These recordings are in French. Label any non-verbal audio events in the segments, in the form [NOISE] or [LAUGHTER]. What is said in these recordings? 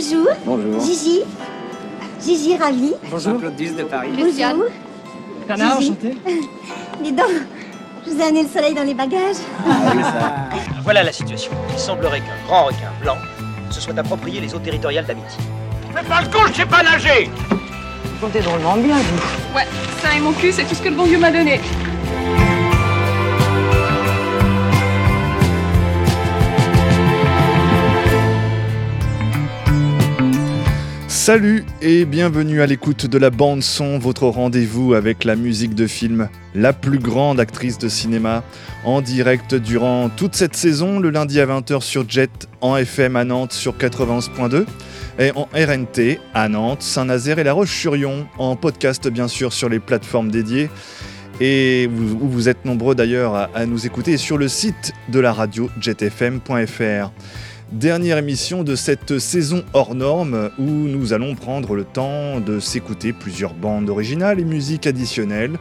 Bonjour. Bonjour. Gigi. Gigi, ravi. Bonjour. Claude de Paris. Bonjour. Bernard, enchanté. [LAUGHS] Dis donc, je vous ai amené le soleil dans les bagages. [LAUGHS] Voilà la situation. Il semblerait qu'un grand requin blanc se soit approprié les eaux territoriales d'Amity. Fais pas le con, je sais pas nager Vous comptez drôlement bien, vous. Ouais, ça et mon cul, c'est tout ce que le bon Dieu m'a donné. Salut et bienvenue à l'écoute de la bande son, votre rendez-vous avec la musique de film, la plus grande actrice de cinéma, en direct durant toute cette saison, le lundi à 20h sur Jet, en FM à Nantes sur 91.2 et en RNT à Nantes, Saint-Nazaire et La Roche-sur-Yon, en podcast bien sûr sur les plateformes dédiées et où vous êtes nombreux d'ailleurs à nous écouter sur le site de la radio jetfm.fr. Dernière émission de cette saison hors norme où nous allons prendre le temps de s'écouter plusieurs bandes originales et musiques additionnelles.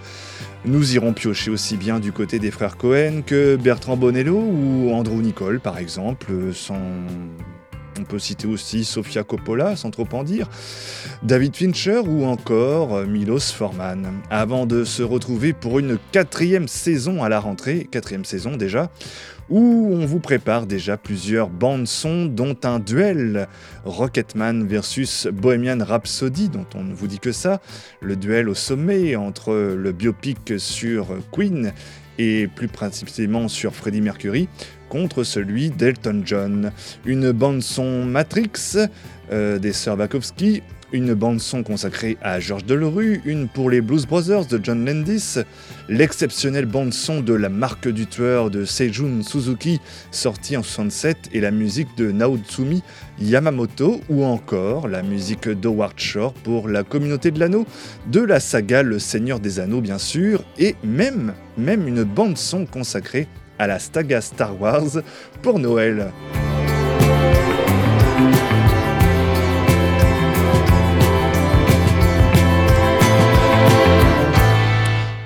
Nous irons piocher aussi bien du côté des frères Cohen que Bertrand Bonello ou Andrew Nicole par exemple. On peut citer aussi Sofia Coppola, sans trop en dire, David Fincher ou encore Milos Forman. Avant de se retrouver pour une quatrième saison à la rentrée, quatrième saison déjà, où on vous prépare déjà plusieurs bandes son, dont un duel Rocketman versus Bohemian Rhapsody, dont on ne vous dit que ça, le duel au sommet entre le biopic sur Queen et plus précisément sur Freddie Mercury, contre celui d'Elton John. Une bande son Matrix euh, des sœurs Wachowski, une bande son consacrée à Georges Delerue, une pour les Blues Brothers de John Landis, l'exceptionnelle bande son de La marque du tueur de Seijun Suzuki sortie en 67 et la musique de Naotsumi Yamamoto ou encore la musique d'Howard Shore pour la communauté de l'anneau de la saga Le Seigneur des Anneaux bien sûr et même même une bande son consacrée à la saga Star Wars pour Noël.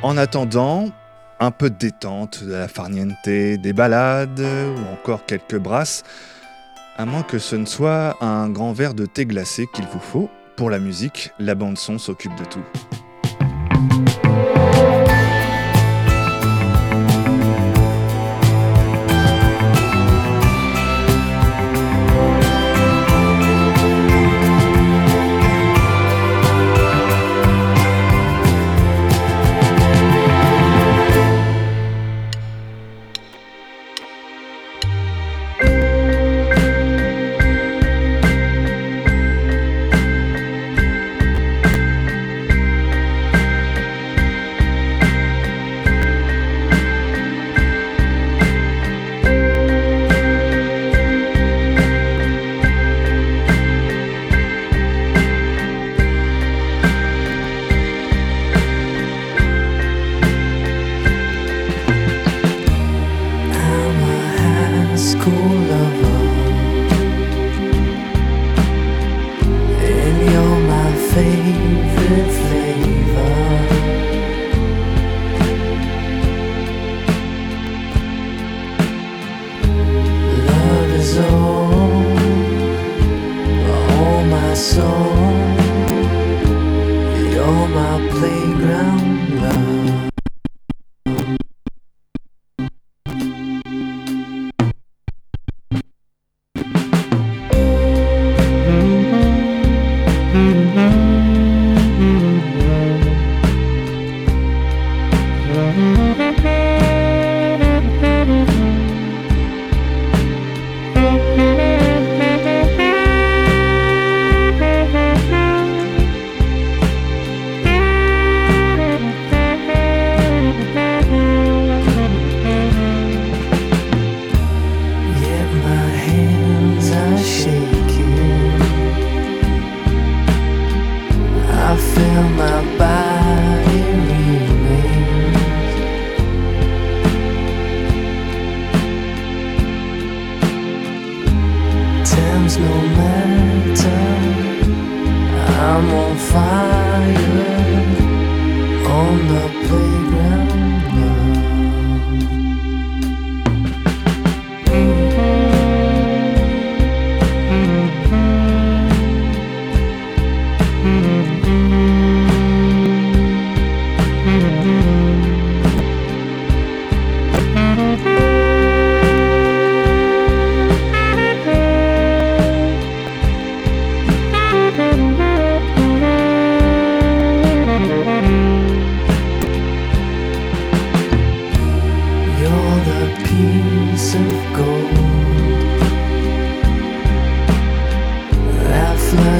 En attendant, un peu de détente, de la farniente, des balades ou encore quelques brasses, à moins que ce ne soit un grand verre de thé glacé qu'il vous faut. Pour la musique, la bande son s'occupe de tout.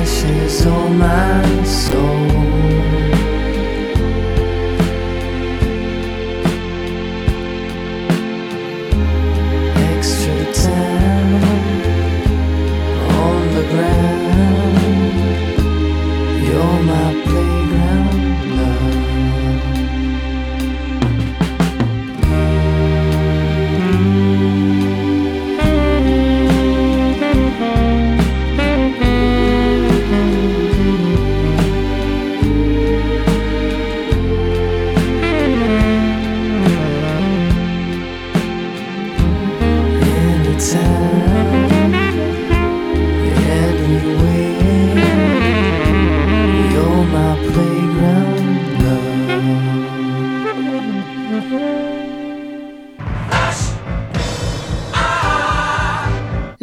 ashes, all my soul.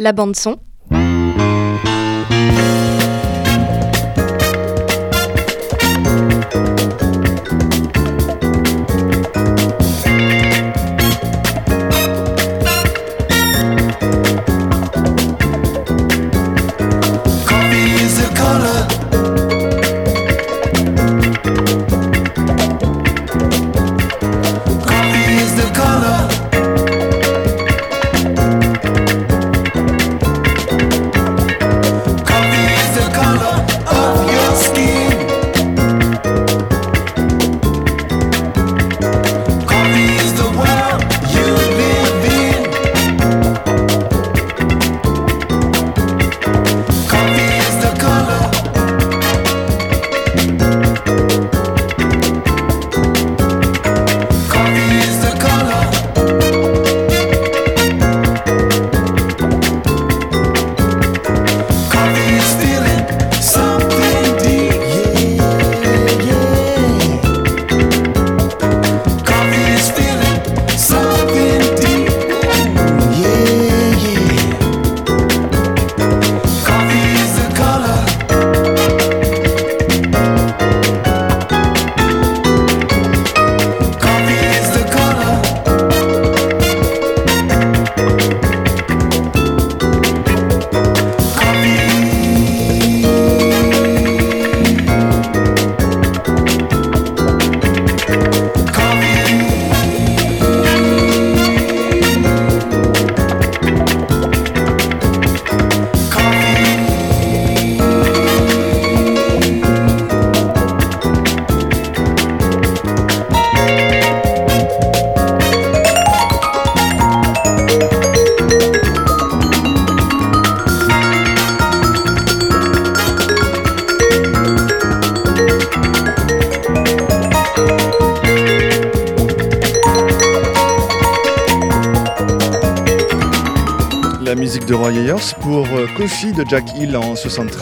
La bande son.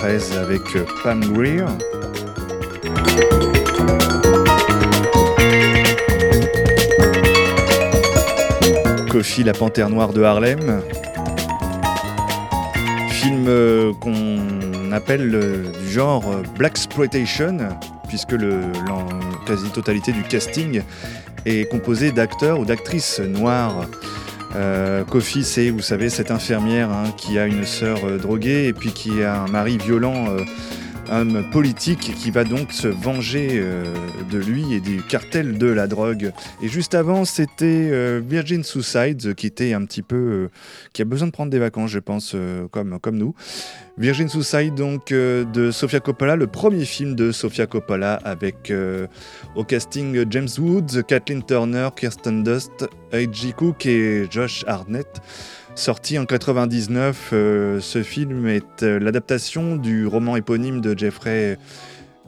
avec euh, Pam Greer. Coffee, la panthère noire de Harlem. Film euh, qu'on appelle euh, du genre Black Exploitation, puisque la quasi-totalité du casting est composée d'acteurs ou d'actrices noires. Euh, Kofi, c'est, vous savez, cette infirmière hein, qui a une sœur euh, droguée et puis qui a un mari violent, euh, homme politique, qui va donc se venger euh, de lui et du cartel de la drogue. Et juste avant, c'était euh, Virgin Suicide, qui était un petit peu, euh, qui a besoin de prendre des vacances, je pense, comme, comme nous. Virgin Suicide, donc, de Sofia Coppola, le premier film de Sofia Coppola avec au casting James Woods, Kathleen Turner, Kirsten Dust, H.G. Cook et Josh Hartnett. Sorti en 99, euh, ce film est euh, l'adaptation du roman éponyme de Jeffrey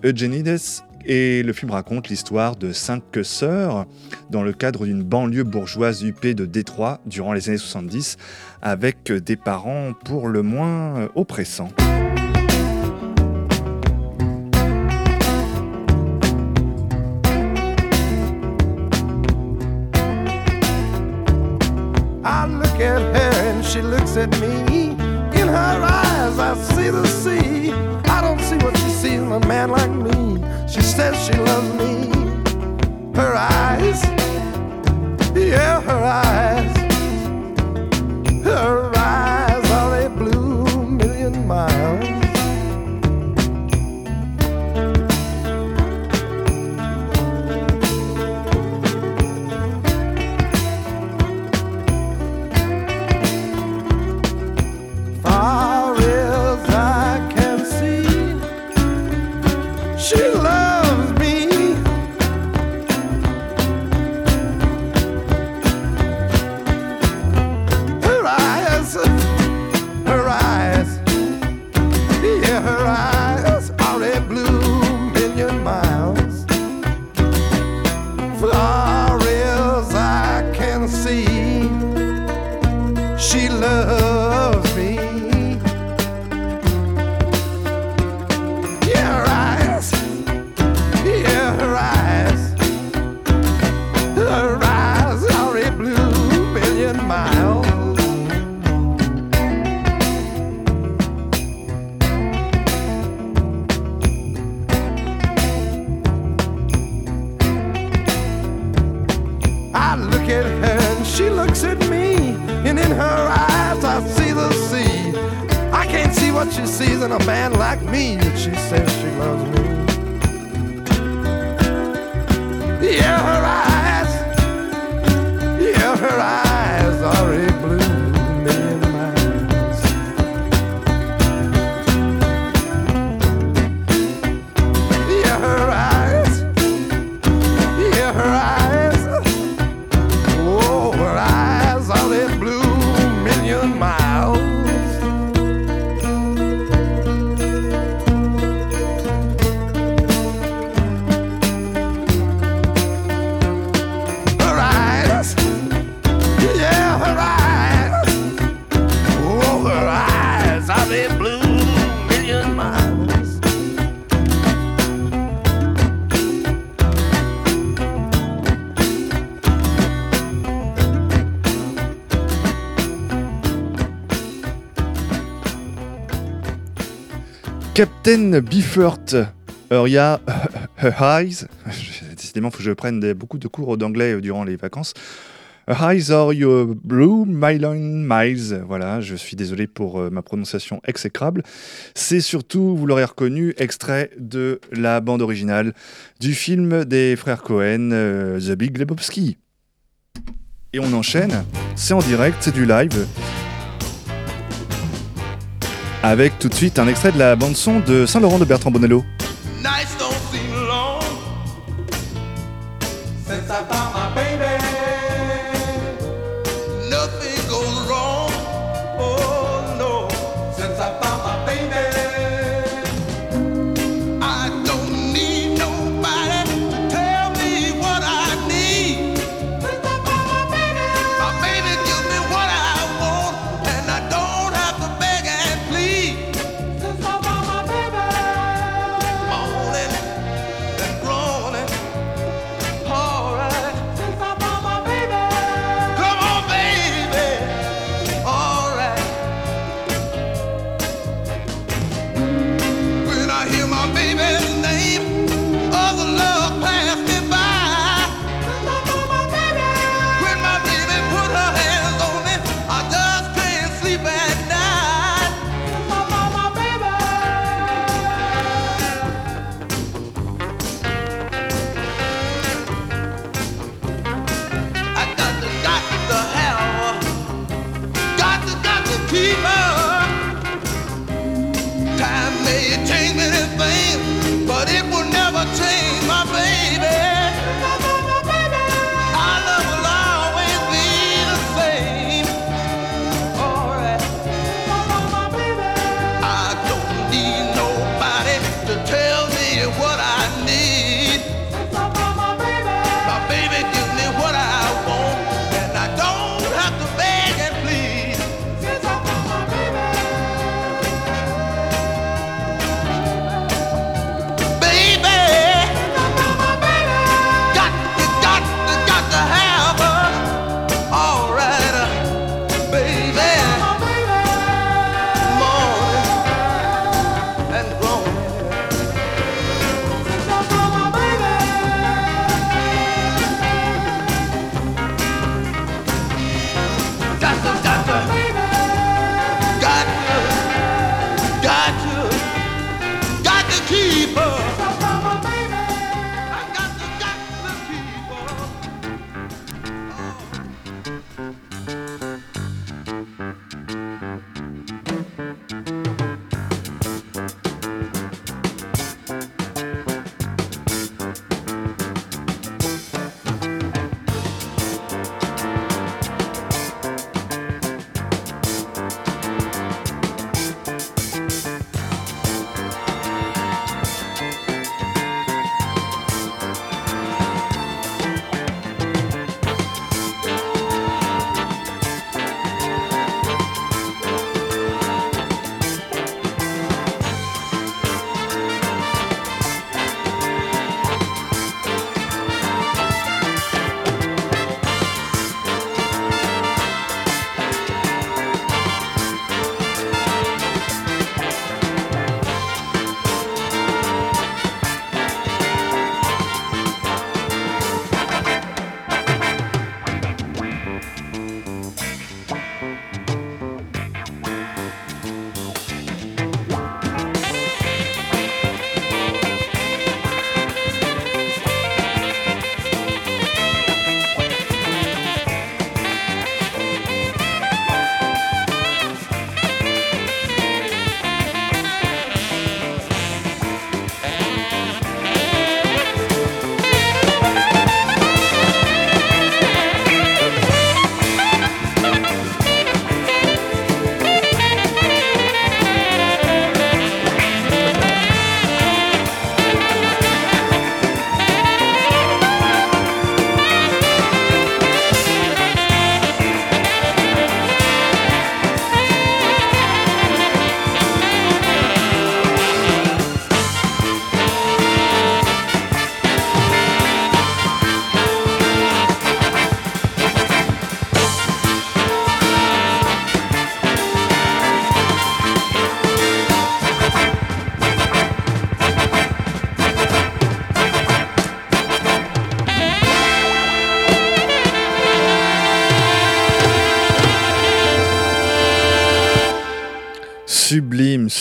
Eugenides et le film raconte l'histoire de cinq sœurs dans le cadre d'une banlieue bourgeoise huppée de Détroit durant les années 70 avec des parents pour le moins oppressants. She looks at me. In her eyes, I see the sea. I don't see what she sees in a man like me. She says she loves me. Her eyes, yeah, her eyes. Sublime, Ten Biffert Uria Eyes. [LAUGHS] Décidément, il faut que je prenne beaucoup de cours d'anglais euh, durant les vacances. Eyes are your blue myline miles. Voilà, je suis désolé pour euh, ma prononciation exécrable. C'est surtout, vous l'aurez reconnu, extrait de la bande originale du film des frères Cohen, euh, The Big Lebowski. Et on enchaîne, c'est en direct, c'est du live. Avec tout de suite un extrait de la bande-son de Saint-Laurent de Bertrand Bonello.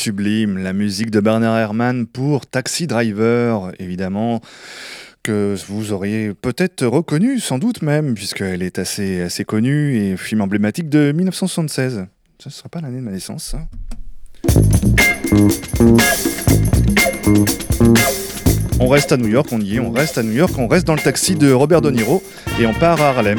Sublime, la musique de Bernard Herrmann pour Taxi Driver, évidemment, que vous auriez peut-être reconnu, sans doute même, puisqu'elle est assez, assez connue, et film emblématique de 1976. Ça ne sera pas l'année de ma naissance, On reste à New York, on y est, on reste à New York, on reste dans le taxi de Robert De Niro, et on part à Harlem.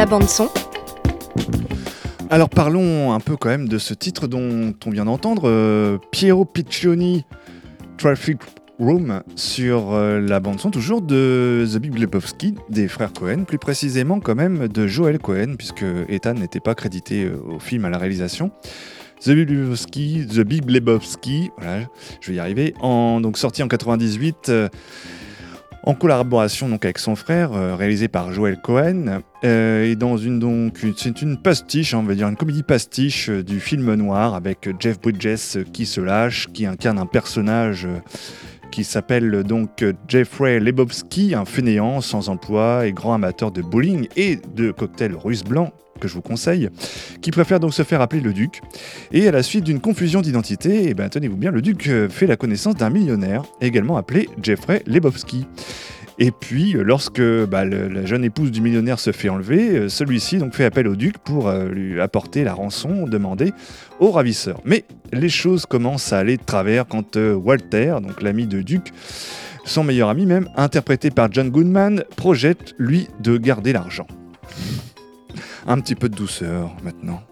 La bande son. Alors parlons un peu quand même de ce titre dont on vient d'entendre, euh, Piero Piccioni, Traffic Room, sur euh, la bande son toujours de The Big des frères Cohen, plus précisément quand même de Joel Cohen, puisque Ethan n'était pas crédité euh, au film à la réalisation. The Big The Big voilà, je vais y arriver, en, donc sorti en 98. euh, en collaboration donc avec son frère, euh, réalisé par Joel Cohen, euh, et dans une donc c'est une pastiche, hein, on va dire une comédie pastiche euh, du film noir avec Jeff Bridges qui se lâche, qui incarne un personnage qui s'appelle donc Jeffrey Lebowski, un fainéant sans emploi et grand amateur de bowling et de cocktails russes blancs que je vous conseille, qui préfère donc se faire appeler le duc. Et à la suite d'une confusion d'identité, eh ben, tenez-vous bien, le duc euh, fait la connaissance d'un millionnaire, également appelé Jeffrey Lebowski. Et puis, euh, lorsque bah, la jeune épouse du millionnaire se fait enlever, euh, celui-ci donc fait appel au duc pour lui apporter la rançon demandée au ravisseur. Mais les choses commencent à aller de travers quand Walter, donc l'ami de Duc, son meilleur ami même, interprété par John Goodman, projette lui de garder l'argent. Un petit peu de douceur maintenant.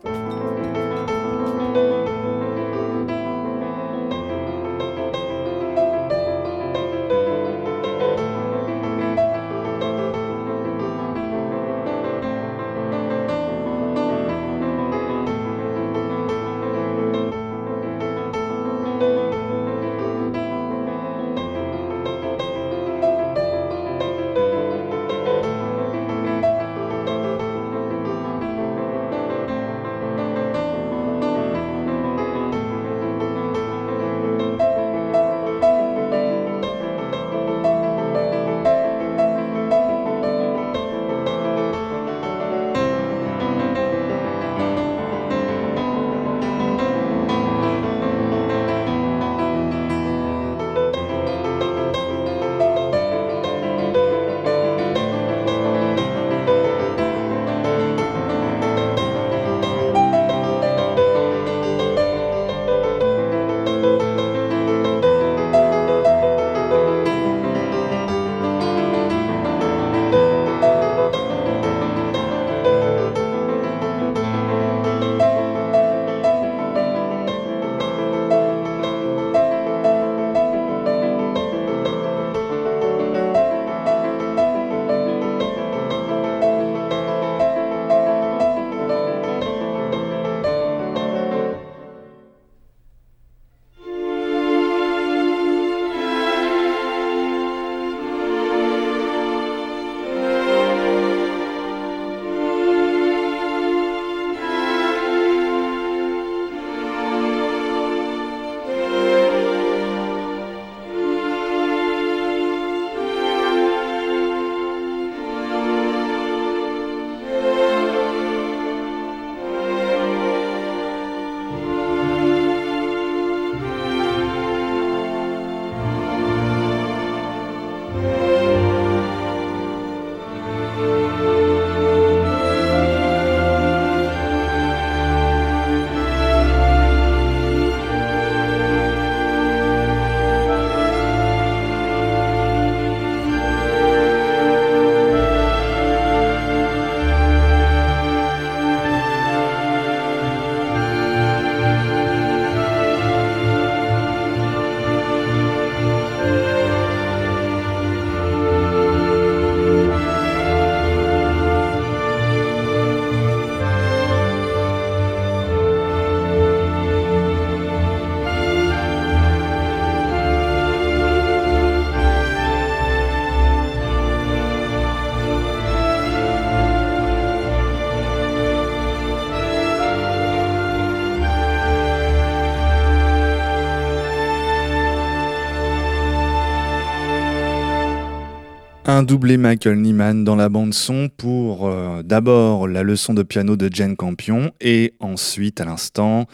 Doublé Michael Nyman dans la bande son pour euh, d'abord la leçon de piano de Jane Campion et ensuite à l'instant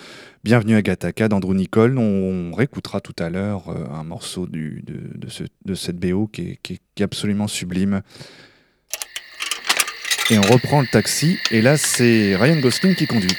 Bienvenue à Gataka d'Andrew Nicole. On, on réécoutera tout à l'heure euh, un morceau de, de, ce- de cette BO qui est- qui est absolument sublime. Et on reprend le taxi et là c'est Ryan Gosling qui conduit.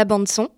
La bande son.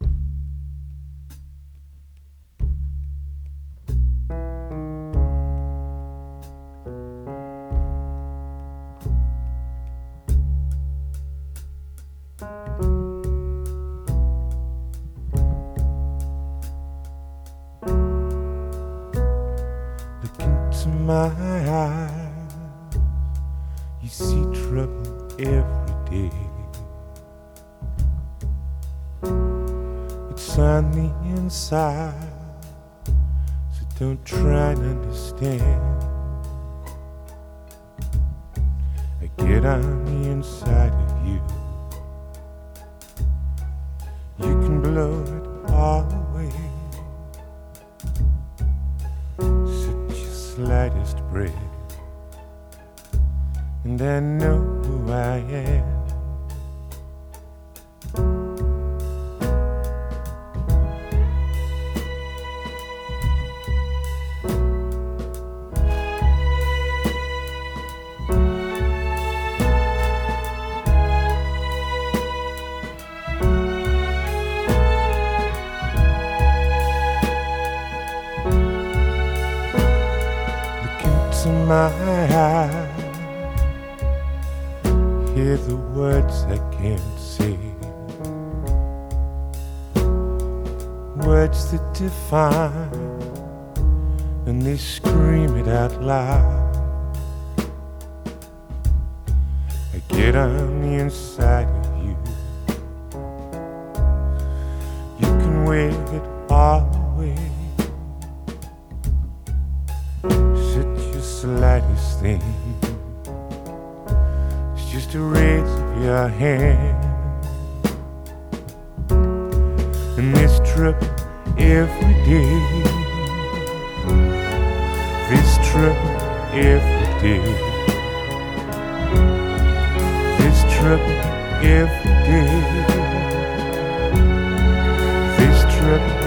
Inside of you. You can wave it all away. Such your slightest thing. It's just a raise of your hand. And this trip every day. This trip every day. Trip day. This trip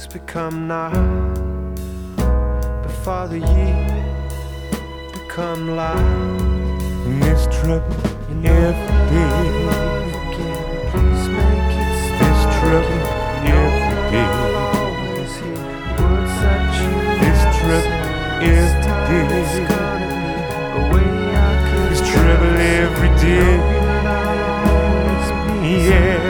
days become night, before the years become light. And this trouble every day. Please make it This trouble every day. This trouble every day. This trouble every day. Yeah.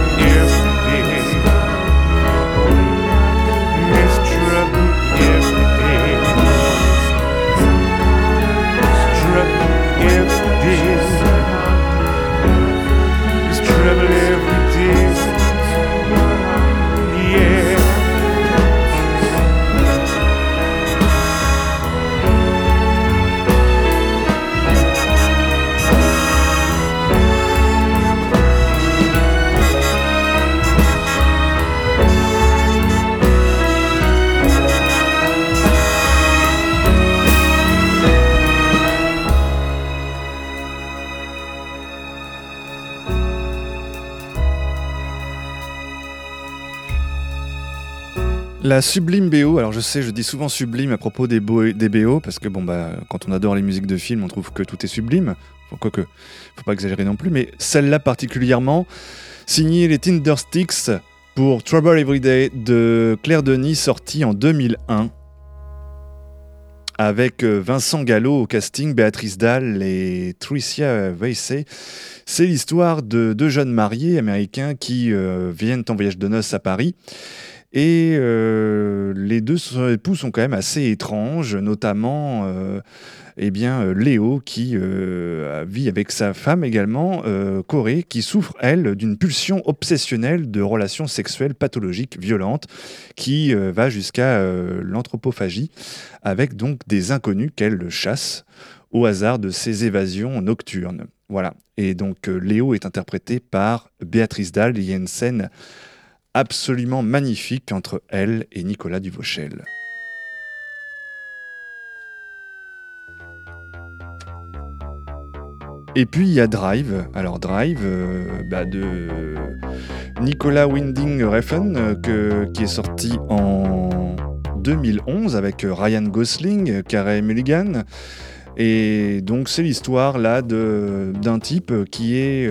La sublime BO, alors je sais, je dis souvent sublime à propos des, bo- des BO, parce que bon, bah, quand on adore les musiques de films, on trouve que tout est sublime. Quoique, faut pas exagérer non plus, mais celle-là particulièrement, signée les Tindersticks pour Trouble Everyday de Claire Denis, sorti en 2001. Avec euh, Vincent Gallo au casting, Béatrice Dalle et Tricia Weissey. C'est l'histoire de deux jeunes mariés américains qui euh, viennent en voyage de noces à Paris. Et euh, les deux époux sont quand même assez étranges, notamment euh, eh bien, euh, Léo qui vit avec sa femme également, Corée, qui souffre, elle, d'une pulsion obsessionnelle de relations sexuelles pathologiques violentes qui va jusqu'à l'anthropophagie, avec donc des inconnus qu'elle chasse au hasard de ses évasions nocturnes. Voilà. Et donc Léo est interprété par Béatrice Dalle. Il y a une scène absolument magnifique entre elle et Nicolas Duvauchel. Et puis il y a Drive. Alors Drive euh, bah, de Nicolas Winding Refn euh, qui est sorti en 2011 avec euh, Ryan Gosling, Carey Mulligan. Et donc c'est l'histoire là d'un type qui est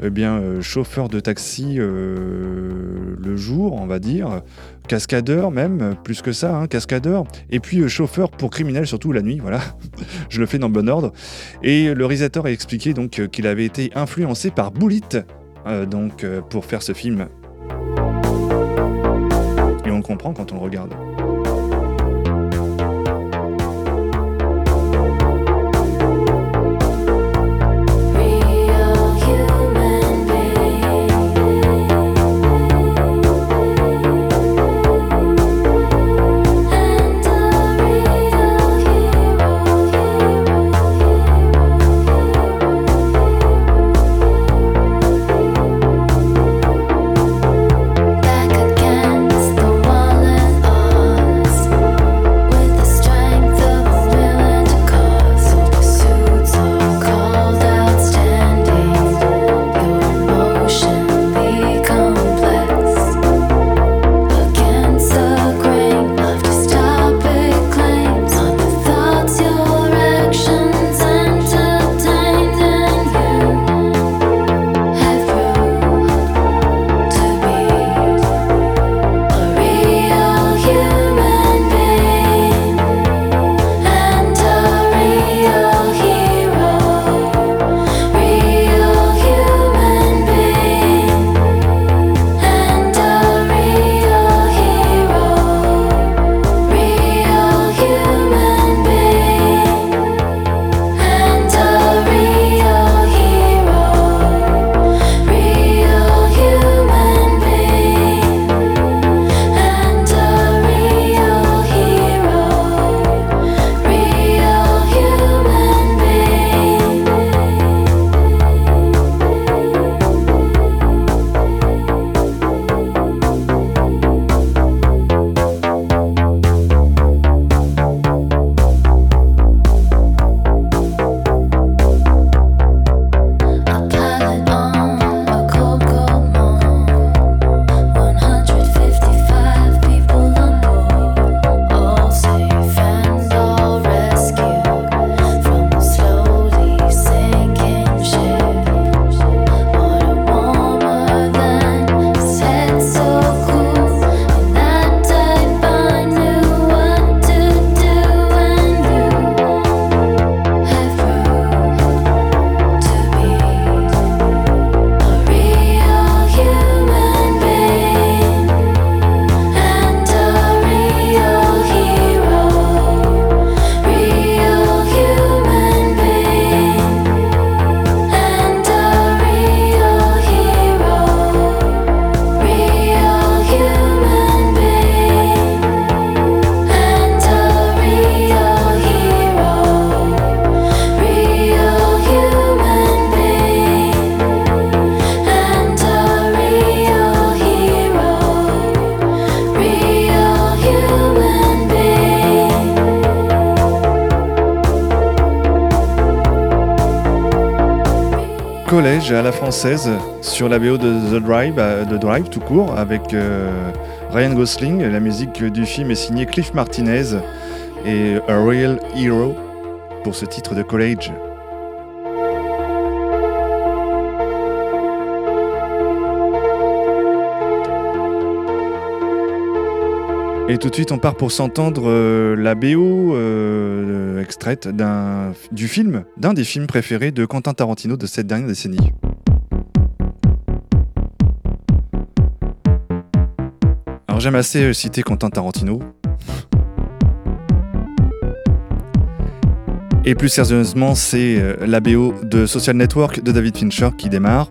eh bien, euh, chauffeur de taxi euh, le jour, on va dire, cascadeur même, plus que ça, hein, cascadeur, et puis euh, chauffeur pour criminels, surtout la nuit, voilà, [LAUGHS] je le fais dans le bon ordre. Et le réalisateur a expliqué donc qu'il avait été influencé par Bullitt donc, pour faire ce film. Et on le comprend quand on le regarde. À la française sur la BO de The Drive, euh, de Drive tout court, avec euh, Ryan Gosling. La musique du film est signée Cliff Martinez et A Real Hero pour ce titre de college. Et tout de suite, on part pour s'entendre euh, la BO extraite du film, d'un des films préférés de Quentin Tarantino de cette dernière décennie. J'aime assez euh, citer Quentin Tarantino. Et plus sérieusement, c'est euh, la BO de Social Network de David Fincher qui démarre.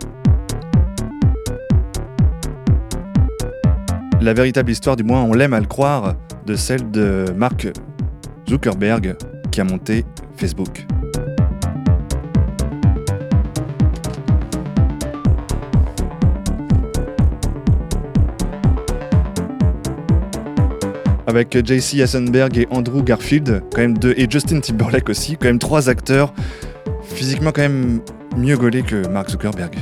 La véritable histoire, du moins on l'aime à le croire, de celle de Mark Zuckerberg qui a monté Facebook. Avec JC Eisenberg et Andrew Garfield, quand même deux, et Justin Timberlake aussi, quand même trois acteurs physiquement quand même mieux gaulés que Mark Zuckerberg.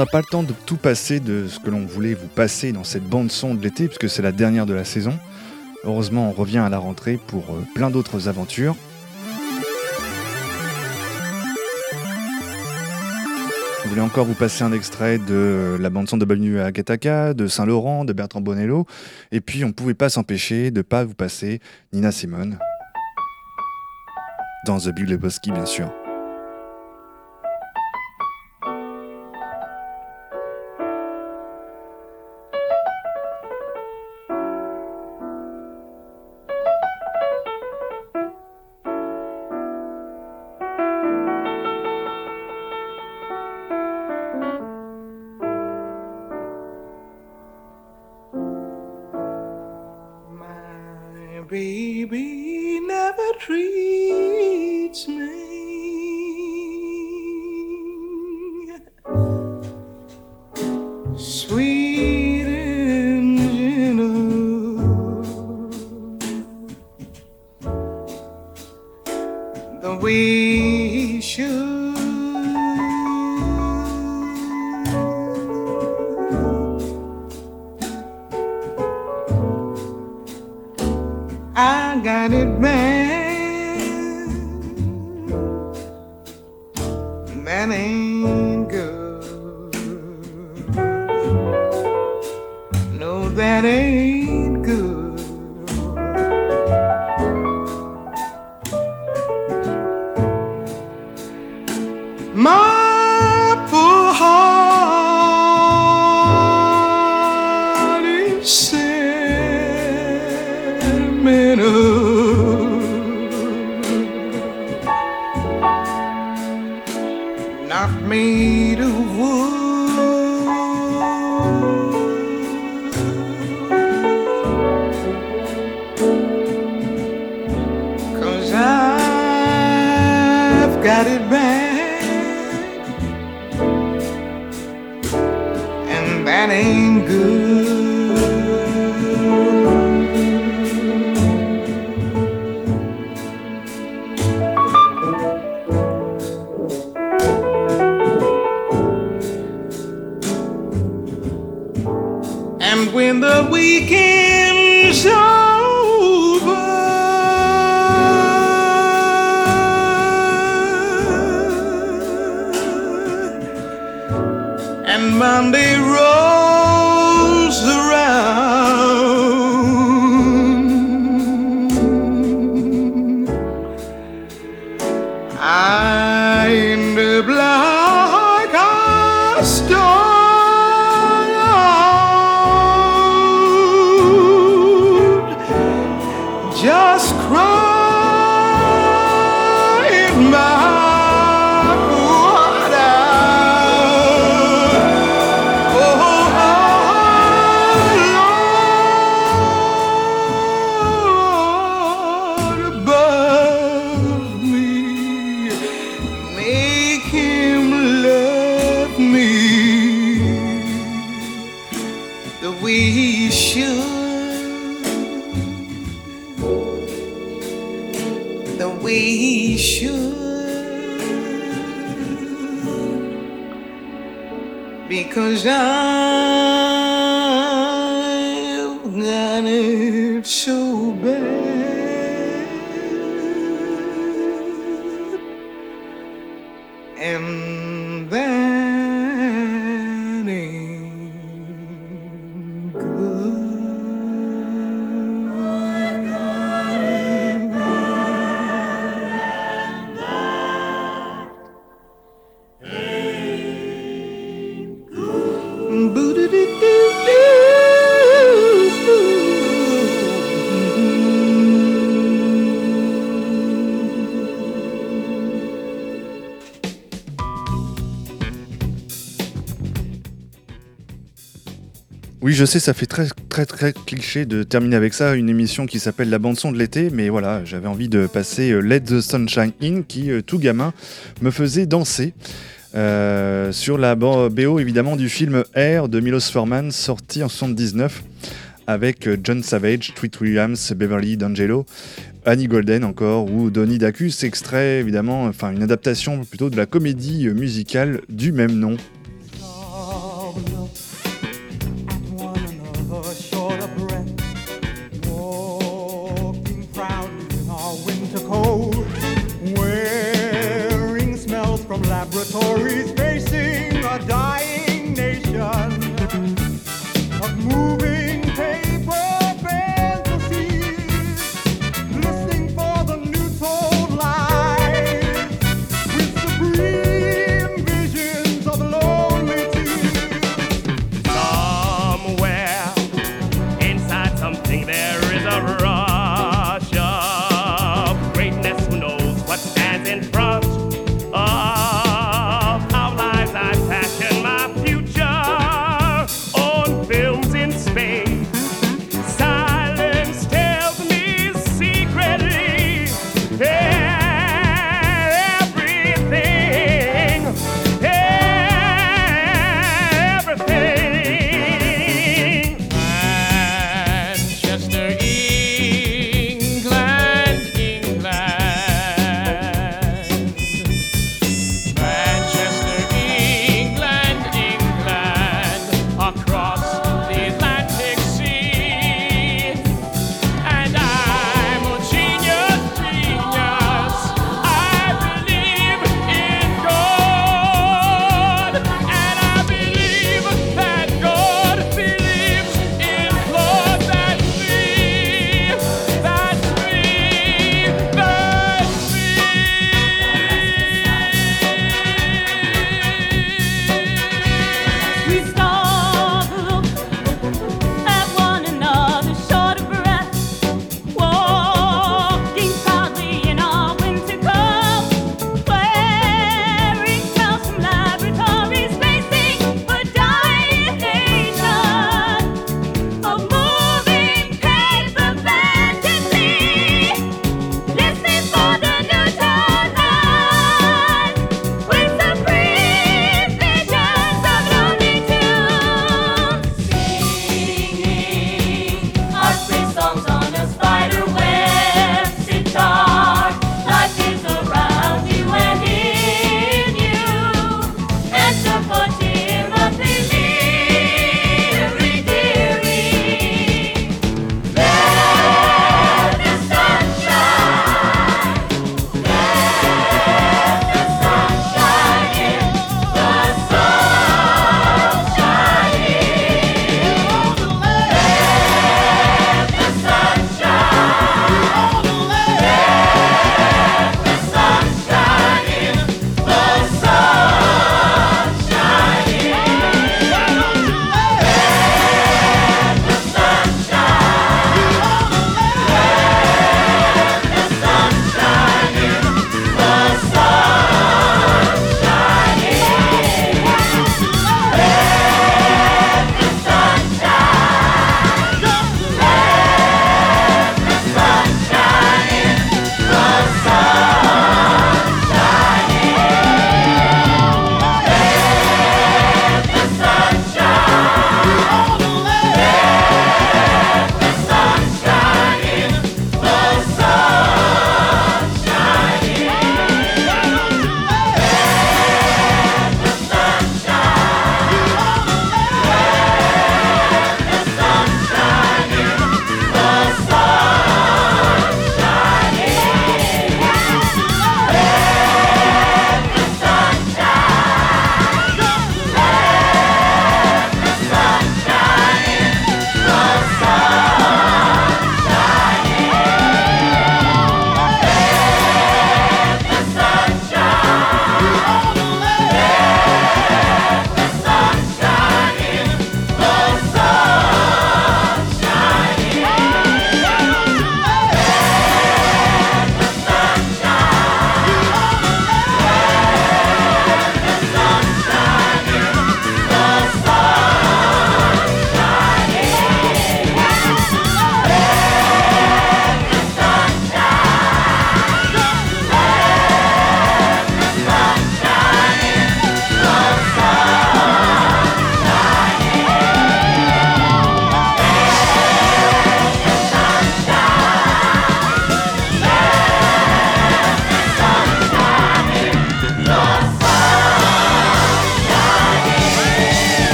N'a pas le temps de tout passer de ce que l'on voulait vous passer dans cette bande son de l'été, puisque c'est la dernière de la saison. Heureusement, on revient à la rentrée pour euh, plein d'autres aventures. Je voulais encore vous passer un extrait de la bande son de Nuit à Agataka, de Saint-Laurent, de Bertrand Bonello. Et puis, on ne pouvait pas s'empêcher de pas vous passer Nina Simone. Dans The Big Lebowski, bien sûr. I got it bad. Je sais, ça fait très très très cliché de terminer avec ça, une émission qui s'appelle La bande son de l'été, mais voilà, j'avais envie de passer euh, Let the Sunshine In, qui euh, tout gamin me faisait danser. euh, sur la bo- évidemment du film Air de Milos Forman sorti en 79 avec John Savage, Tweet Williams, Beverly D'Angelo, Annie Golden encore ou Donnie Dacus, extrait évidemment, enfin une adaptation plutôt de la comédie musicale du même nom.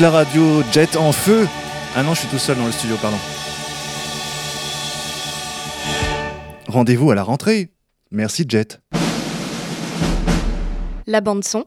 La radio jet en feu. Ah non, je suis tout seul dans le studio, pardon. Rendez-vous à la rentrée. Merci Jet. La bande son,